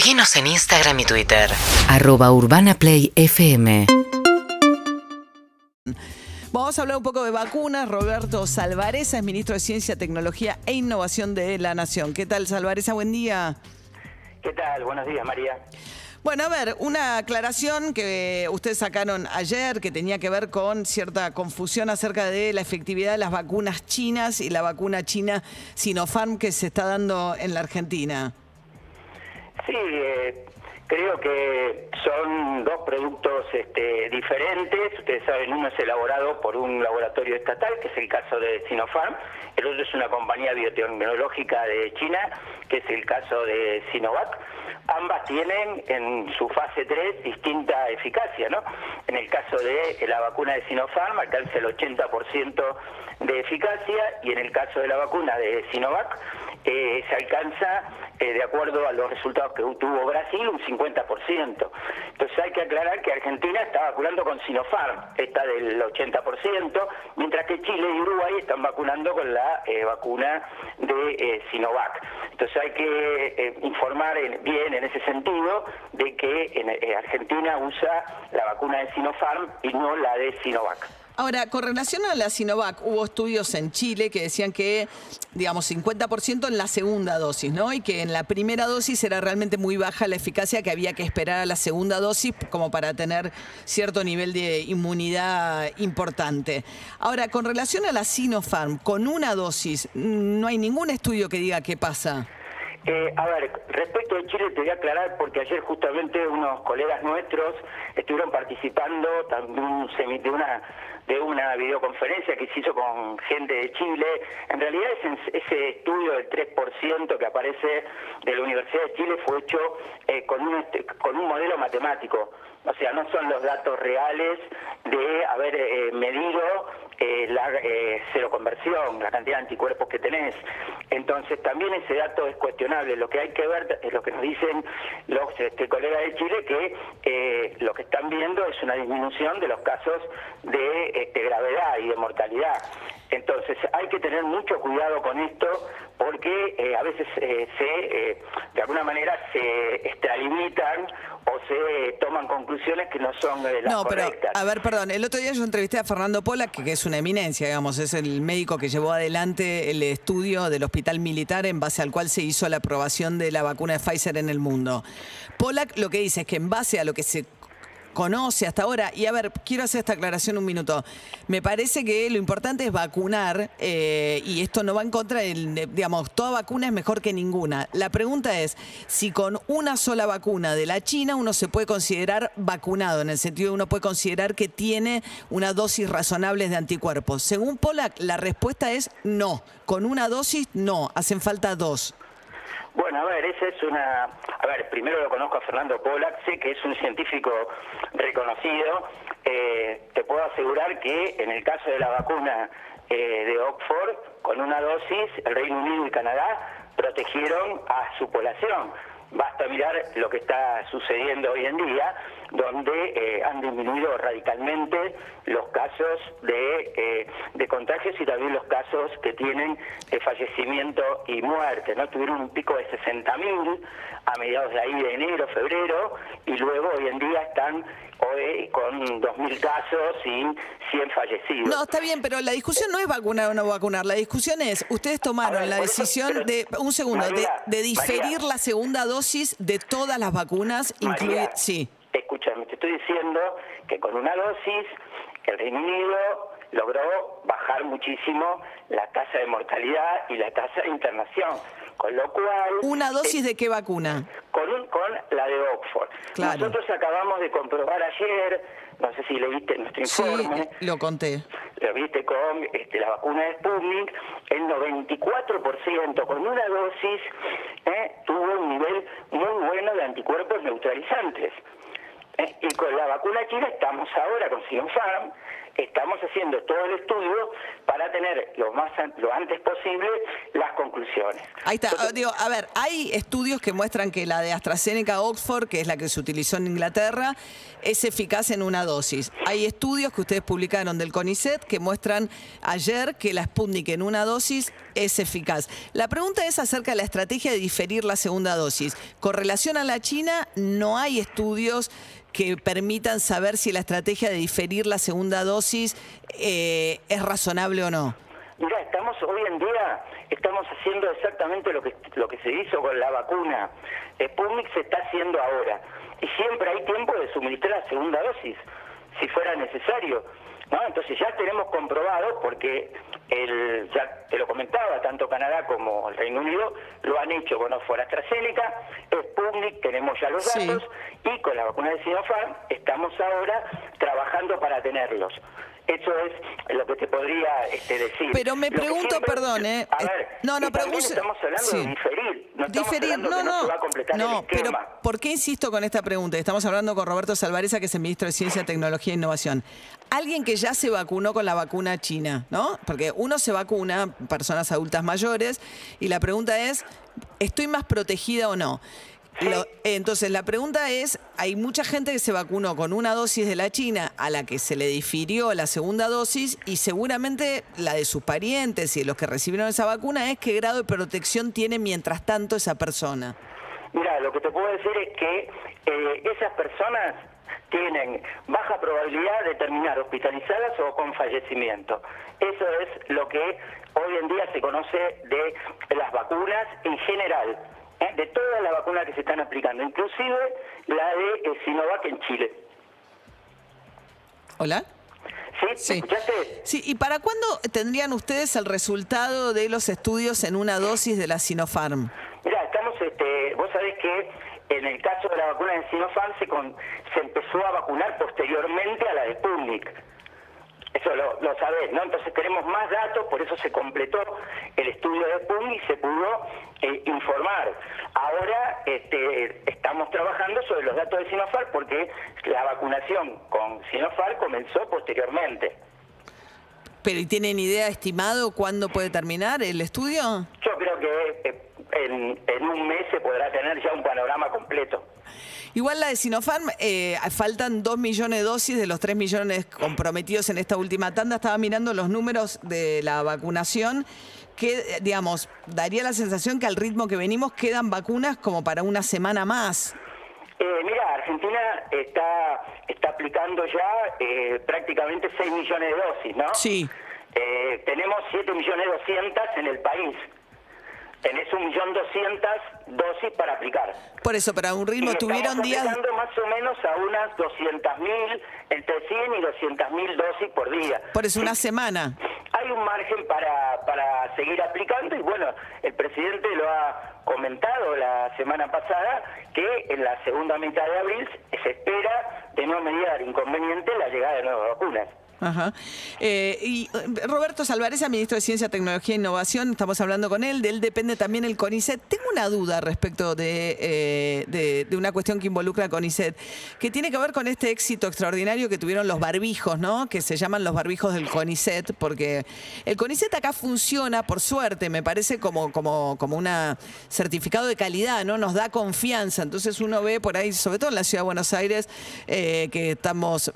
Seguinos en Instagram y Twitter. Arroba Urbana Play FM. Vamos a hablar un poco de vacunas. Roberto Salvareza es ministro de Ciencia, Tecnología e Innovación de la Nación. ¿Qué tal, Salvareza? Buen día. ¿Qué tal? Buenos días, María. Bueno, a ver, una aclaración que ustedes sacaron ayer que tenía que ver con cierta confusión acerca de la efectividad de las vacunas chinas y la vacuna china Sinopharm que se está dando en la Argentina. Sí, eh, creo que son dos productos este, diferentes. Ustedes saben, uno es elaborado por un laboratorio estatal, que es el caso de Sinopharm, el otro es una compañía biotecnológica de China, que es el caso de Sinovac ambas tienen en su fase 3 distinta eficacia, ¿no? En el caso de la vacuna de Sinopharm alcanza el 80% de eficacia y en el caso de la vacuna de Sinovac eh, se alcanza, eh, de acuerdo a los resultados que tuvo Brasil, un 50%. Entonces hay que aclarar que Argentina está vacunando con Sinopharm, está del 80%, mientras que Chile y Uruguay están vacunando con la eh, vacuna de Sinovac. Entonces hay que informar bien en ese sentido de que en, Argentina usa la vacuna de Sinopharm y no la de Sinovac. Ahora, con relación a la Sinovac, hubo estudios en Chile que decían que, digamos, 50% en la segunda dosis, ¿no? Y que en la primera dosis era realmente muy baja la eficacia, que había que esperar a la segunda dosis como para tener cierto nivel de inmunidad importante. Ahora, con relación a la Sinopharm, con una dosis, no hay ningún estudio que diga qué pasa. Eh, a ver, respecto de Chile te voy a aclarar porque ayer justamente unos colegas nuestros estuvieron participando también de una de una videoconferencia que se hizo con gente de Chile. En realidad ese, estudio del 3% que aparece de la Universidad de Chile fue hecho eh, con, un, con un modelo matemático. O sea, no son los datos reales de haber eh, medido eh, la eh, conversión, la cantidad de anticuerpos que tenés. Entonces también ese dato es cuestionable. Lo que hay que ver es lo que nos dicen los este, colegas de Chile, que eh, lo que están viendo es una disminución de los casos de este, gravedad y de mortalidad. Entonces hay que tener mucho cuidado con esto porque eh, a veces se, de alguna manera se extralimitan o se toman conclusiones que no son las no, pero, A ver, perdón, el otro día yo entrevisté a Fernando Pola, que, es una eminencia, digamos, es el médico que llevó adelante el estudio del hospital militar en base al cual se hizo la aprobación de la vacuna de Pfizer en el mundo. Pollack lo que dice es que en base a lo que se conoce hasta ahora. Y a ver, quiero hacer esta aclaración un minuto. Me parece que lo importante es vacunar eh, y esto no va en contra del, digamos, toda vacuna es mejor que ninguna. La pregunta es si con una sola vacuna de la China uno se puede considerar vacunado, en el sentido de uno puede considerar que tiene una dosis razonable de anticuerpos. Según Pollack, la respuesta es no. Con una dosis, no. Hacen falta dos. Bueno, a ver, esa es una... A ver, primero lo conozco a Fernando Pollack, sé que es un científico reconocido. Eh, te puedo asegurar que en el caso de la vacuna eh, de Oxford, con una dosis, el Reino Unido y Canadá protegieron a su población. Basta mirar lo que está sucediendo hoy en día, donde eh, han disminuido radicalmente los casos de, eh, de contagios y también los casos que tienen de fallecimiento y muerte. ¿no? Tuvieron un pico de 60.000 a mediados de ahí de enero, febrero, y luego hoy en día están hoy con 2.000 casos y 100 fallecidos. No, está bien, pero la discusión no es vacunar o no vacunar. La discusión es, ustedes tomaron la decisión de, un segundo, de, diferir la segunda dosis de todas las vacunas, incluidas... Sí. Escúchame, te estoy diciendo que con una dosis el Reino Unido logró bajar muchísimo la tasa de mortalidad y la tasa de internación. Con lo cual... ¿Una dosis de qué vacuna? Con, un, con la de Oxford. Nosotros acabamos de comprobar ayer, no sé si leíste nuestro informe. Sí, lo conté. Lo viste con este, la vacuna de Sputnik, el 94% con una dosis eh, tuvo un nivel muy bueno de anticuerpos neutralizantes. Y con la vacuna china estamos ahora con Sinopharm, estamos haciendo todo el estudio para tener lo más lo antes posible las conclusiones. Ahí está, digo, a ver, hay estudios que muestran que la de AstraZeneca Oxford, que es la que se utilizó en Inglaterra, es eficaz en una dosis. Hay estudios que ustedes publicaron del CONICET que muestran ayer que la Sputnik en una dosis es eficaz. La pregunta es acerca de la estrategia de diferir la segunda dosis. Con relación a la China, no hay estudios que permitan saber si la estrategia de diferir la segunda dosis eh, es razonable o no. Mira, estamos hoy en día estamos haciendo exactamente lo que lo que se hizo con la vacuna. Sputnik se está haciendo ahora y siempre hay tiempo de suministrar la segunda dosis si fuera necesario. ¿No? Entonces ya tenemos comprobado, porque el, ya te lo comentaba, tanto Canadá como el Reino Unido lo han hecho con Oxford AstraZeneca, Sputnik, tenemos ya los datos, y con la vacuna de Sinopharm estamos ahora trabajando para tenerlos. Eso es lo que te podría este, decir. Pero me pregunto, perdón, ¿eh? A ver, no, no, pero estamos hablando de diferir. No diferir, no, no. No, pero ¿por qué insisto con esta pregunta? Estamos hablando con Roberto Salvareza, que es el ministro de Ciencia, Tecnología e Innovación. Alguien que ya se vacunó con la vacuna china, ¿no? Porque uno se vacuna, personas adultas mayores, y la pregunta es, ¿estoy más protegida o no? Entonces, la pregunta es, hay mucha gente que se vacunó con una dosis de la China a la que se le difirió la segunda dosis y seguramente la de sus parientes y los que recibieron esa vacuna es qué grado de protección tiene mientras tanto esa persona. Mira, lo que te puedo decir es que eh, esas personas tienen baja probabilidad de terminar hospitalizadas o con fallecimiento. Eso es lo que hoy en día se conoce de las vacunas en general. ¿Eh? de todas las vacunas que se están aplicando, inclusive la de eh, Sinovac en Chile. ¿Hola? ¿Sí? Sí, ¿y para cuándo tendrían ustedes el resultado de los estudios en una dosis de la Sinopharm? Mira, estamos, este, vos sabés que en el caso de la vacuna de Sinopharm se, se empezó a vacunar posteriormente a la de Sputnik. Eso lo, lo sabés, ¿no? Entonces tenemos más datos, por eso se completó el estudio de Sputnik y se pudo eh, informar. Ahora este, estamos trabajando sobre los datos de Sinopharm porque la vacunación con Sinopharm comenzó posteriormente. ¿Pero y tienen idea estimado cuándo puede terminar el estudio? Yo creo que eh, en un mes se podrá tener ya un panorama completo. Igual la de Sinopharm, eh, faltan 2 millones de dosis de los 3 millones comprometidos en esta última tanda. Estaba mirando los números de la vacunación que, digamos, daría la sensación que al ritmo que venimos quedan vacunas como para una semana más. Eh, mira, Argentina está, está aplicando ya eh, prácticamente 6 millones de dosis, ¿no? Sí. Eh, tenemos 7 millones 200 en el país tenés un millón doscientas dosis para aplicar. Por eso, pero a un ritmo tuvieron días... más o menos a unas 200 mil, entre 100 y 200 mil dosis por día. Por eso, una semana. Hay un margen para, para seguir aplicando y bueno, el presidente lo ha comentado la semana pasada que en la segunda mitad de abril se espera de no mediar inconveniente la llegada de nuevas vacunas. Ajá. Eh, y eh, Roberto Salvarez, ministro de Ciencia, Tecnología e Innovación, estamos hablando con él, de él depende también el CONICET. Tengo una duda respecto eh, de, de, una cuestión que involucra a CONICET, que tiene que ver con este éxito extraordinario que tuvieron los barbijos, ¿no? Que se llaman los barbijos del CONICET, porque el CONICET acá funciona, por suerte, me parece como, como, como un certificado de calidad, ¿no? Nos da confianza. Entonces uno ve por ahí, sobre todo en la ciudad de Buenos Aires, que estamos,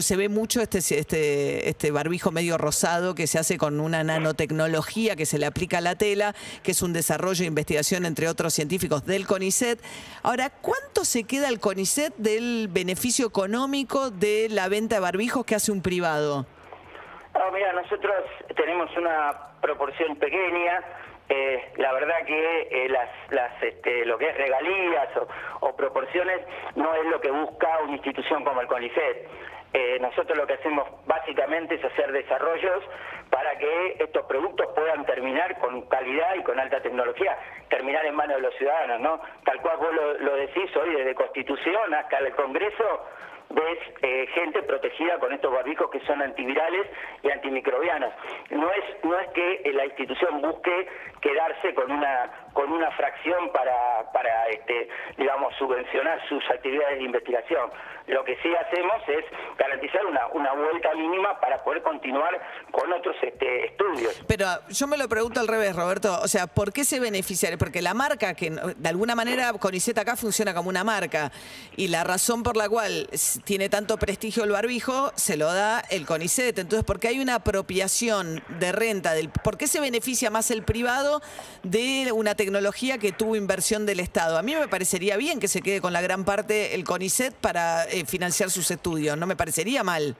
se ve mucho este, este este, barbijo medio rosado que se hace con una nanotecnología que se le aplica a la tela, que es un desarrollo e investigación entre otros científicos del CONICET. Ahora, ¿cuánto se queda el CONICET del beneficio económico de la venta de barbijos que hace un privado? mira, nosotros tenemos una proporción pequeña. Eh, la verdad que eh, las, las, este, lo que es regalías o, proporciones no es lo que busca una institución como el CONICET. Eh, nosotros lo que hacemos básicamente es hacer desarrollos para que estos productos puedan terminar con calidad y con alta tecnología, terminar en manos de los ciudadanos, ¿no? Tal cual vos lo, lo decís hoy, desde Constitución hasta el Congreso, ves eh, gente protegida con estos barbijos que son antivirales y antimicrobianos. No es no es que la institución busque quedarse con una con una fracción para para este digamos subvencionar sus actividades de investigación. Lo que sí hacemos es garantizar una una vuelta mínima para poder continuar con otros este, estudios. Pero yo me lo pregunto al revés, Roberto. O sea, ¿por qué se beneficiaría? Porque la marca, que de alguna manera Conicet acá funciona como una marca, y la razón por la cual tiene tanto prestigio el barbijo, se lo da el CONICET. Entonces, ¿por qué hay una apropiación de renta? Del, ¿Por qué se beneficia más el privado de una tecnología que tuvo inversión del Estado? A mí me parecería bien que se quede con la gran parte el CONICET para eh, financiar sus estudios. No me parecería mal.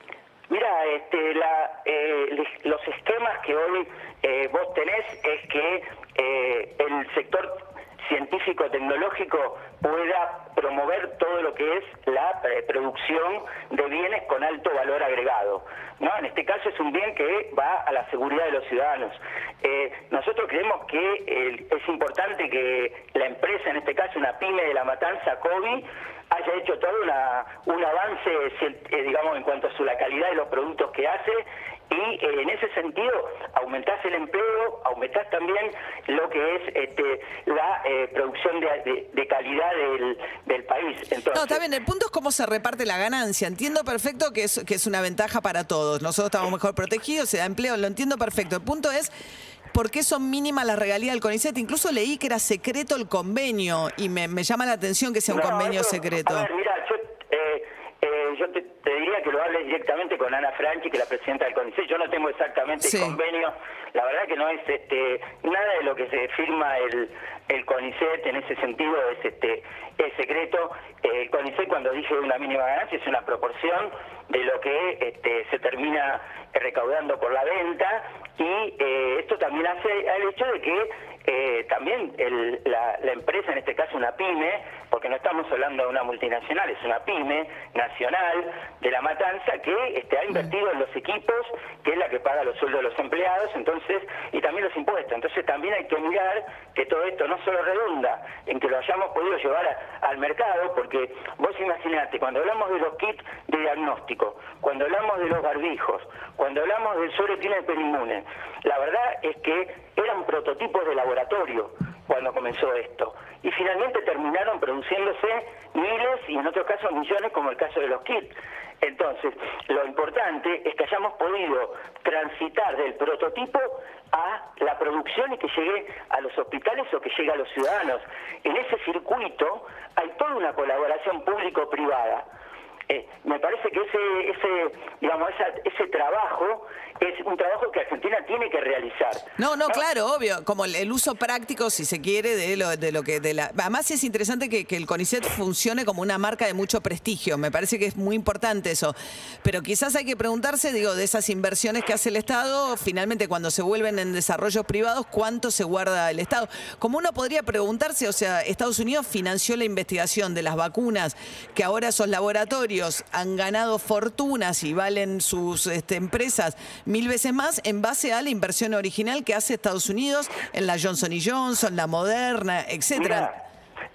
Mira, este, la, eh, los esquemas que hoy eh, vos tenés es que eh, el sector científico-tecnológico pueda promover todo lo que es la eh, producción de bienes con alto valor agregado. ¿no? En este caso es un bien que va a la seguridad de los ciudadanos. Eh, nosotros creemos que es importante que la empresa, en este caso una pyme de la matanza, COVID, haya hecho todo una, un avance, eh, digamos, en cuanto a su, la calidad de los productos que hace y eh, en ese sentido aumentás el empleo, aumentás también lo que es este, la eh, producción de, de- de calidad del, del país. Entonces, No, está bien, el punto es cómo se reparte la ganancia. Entiendo perfecto que es, que es una ventaja para todos. Nosotros estamos mejor protegidos, se da empleo, lo entiendo perfecto. El punto es por qué son mínimas las regalías del CONICET. Incluso leí que era secreto el convenio y me, me llama la atención que sea un No, convenio eso- secreto. A ver, mira, yo, eh, eh, yo te, que lo hables directamente con Ana Franchi, que es la presidenta del CONICET. Yo no tengo exactamente Sí. el convenio. La verdad que no es este nada de lo que se firma el, el CONICET en ese sentido es este es secreto. Eh, el CONICET cuando dije una mínima ganancia es una proporción de lo que este, se termina recaudando por la venta y eh, esto también hace al hecho de que eh, también el- la, la empresa, en este caso una pyme, porque no estamos hablando de una multinacional, es una pyme nacional de la matanza que este, ha invertido en los equipos, que es la que paga los sueldos de los empleados, entonces y también los impuestos. Entonces también hay que mirar que todo esto no solo redunda en que lo hayamos podido llevar al mercado, porque vos imaginate, cuando hablamos de los kits de diagnóstico, cuando hablamos de los barbijos, cuando hablamos del suero inmune, la verdad es que eran prototipos de laboratorio cuando comenzó esto. Y finalmente terminaron produciéndose miles y en otros casos millones, como el caso de los kits. Entonces, lo importante es que hayamos podido transitar del prototipo a la producción y que llegue a los hospitales o que llegue a los ciudadanos. En ese circuito hay toda una colaboración público-privada. Eh, me parece que ese, ese, digamos, esa- ese trabajo es un trabajo que Argentina tiene que realizar. No, no, claro, obvio, como el, el uso práctico, si se quiere, de lo, de lo que de la. Además es interesante que, que el CONICET funcione como una marca de mucho prestigio. Me parece que es muy importante eso. Pero quizás hay que preguntarse, digo, de esas inversiones que hace el Estado, finalmente cuando se vuelven en desarrollos privados, cuánto se guarda el Estado. Como uno podría preguntarse, o sea, Estados Unidos financió la investigación de las vacunas, que ahora esos laboratorios han ganado fortunas y valen sus este, empresas mil veces más en base a la inversión original que hace Estados Unidos en la Johnson Johnson, la Moderna, etcétera.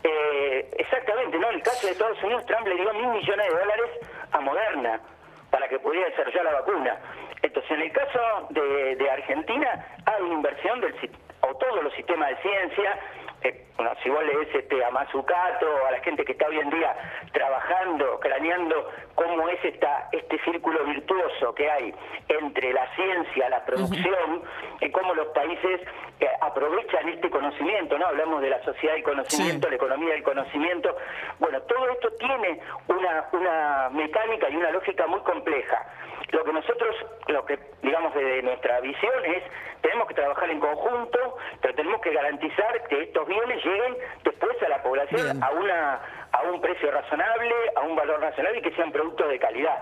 Eh, exactamente, ¿no? En el caso de Estados Unidos, Trump le dio mil millones de dólares a Moderna para que pudiera desarrollar la vacuna. Entonces, en el caso de, Argentina, hay una inversión del o todos los sistemas de ciencia. Eh, bueno, si vos lees este, a Mazzucato, a la gente que está hoy en día trabajando, craneando cómo es esta, este círculo virtuoso que hay entre la ciencia, la producción, y cómo los países eh, aprovechan este conocimiento, ¿no? Hablamos de la sociedad del conocimiento, Sí. la economía del conocimiento. Bueno, todo esto tiene una, una mecánica y una lógica muy compleja. Lo que nosotros, lo que digamos de nuestra visión es, tenemos que trabajar en conjunto, pero tenemos que garantizar que estos bienes lleguen después a la población Bien. a una a un precio razonable, a un valor razonable y que sean productos de calidad.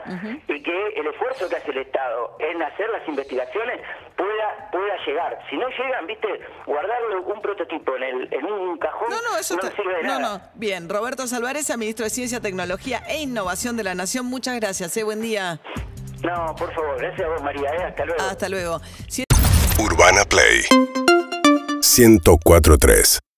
Y que el esfuerzo que hace el Estado en hacer las investigaciones pueda pueda llegar. Si no llegan, viste, guardarlo un prototipo en el en un cajón No, no, eso no está- sirve de No, nada. no. Bien, Roberto Salvareza, ministro de Ciencia, Tecnología e Innovación de la Nación. Muchas gracias. ¿eh? Buen día. No, por favor, gracias a vos, María. ¿eh? Hasta luego. Hasta luego. Urbana Play. 1043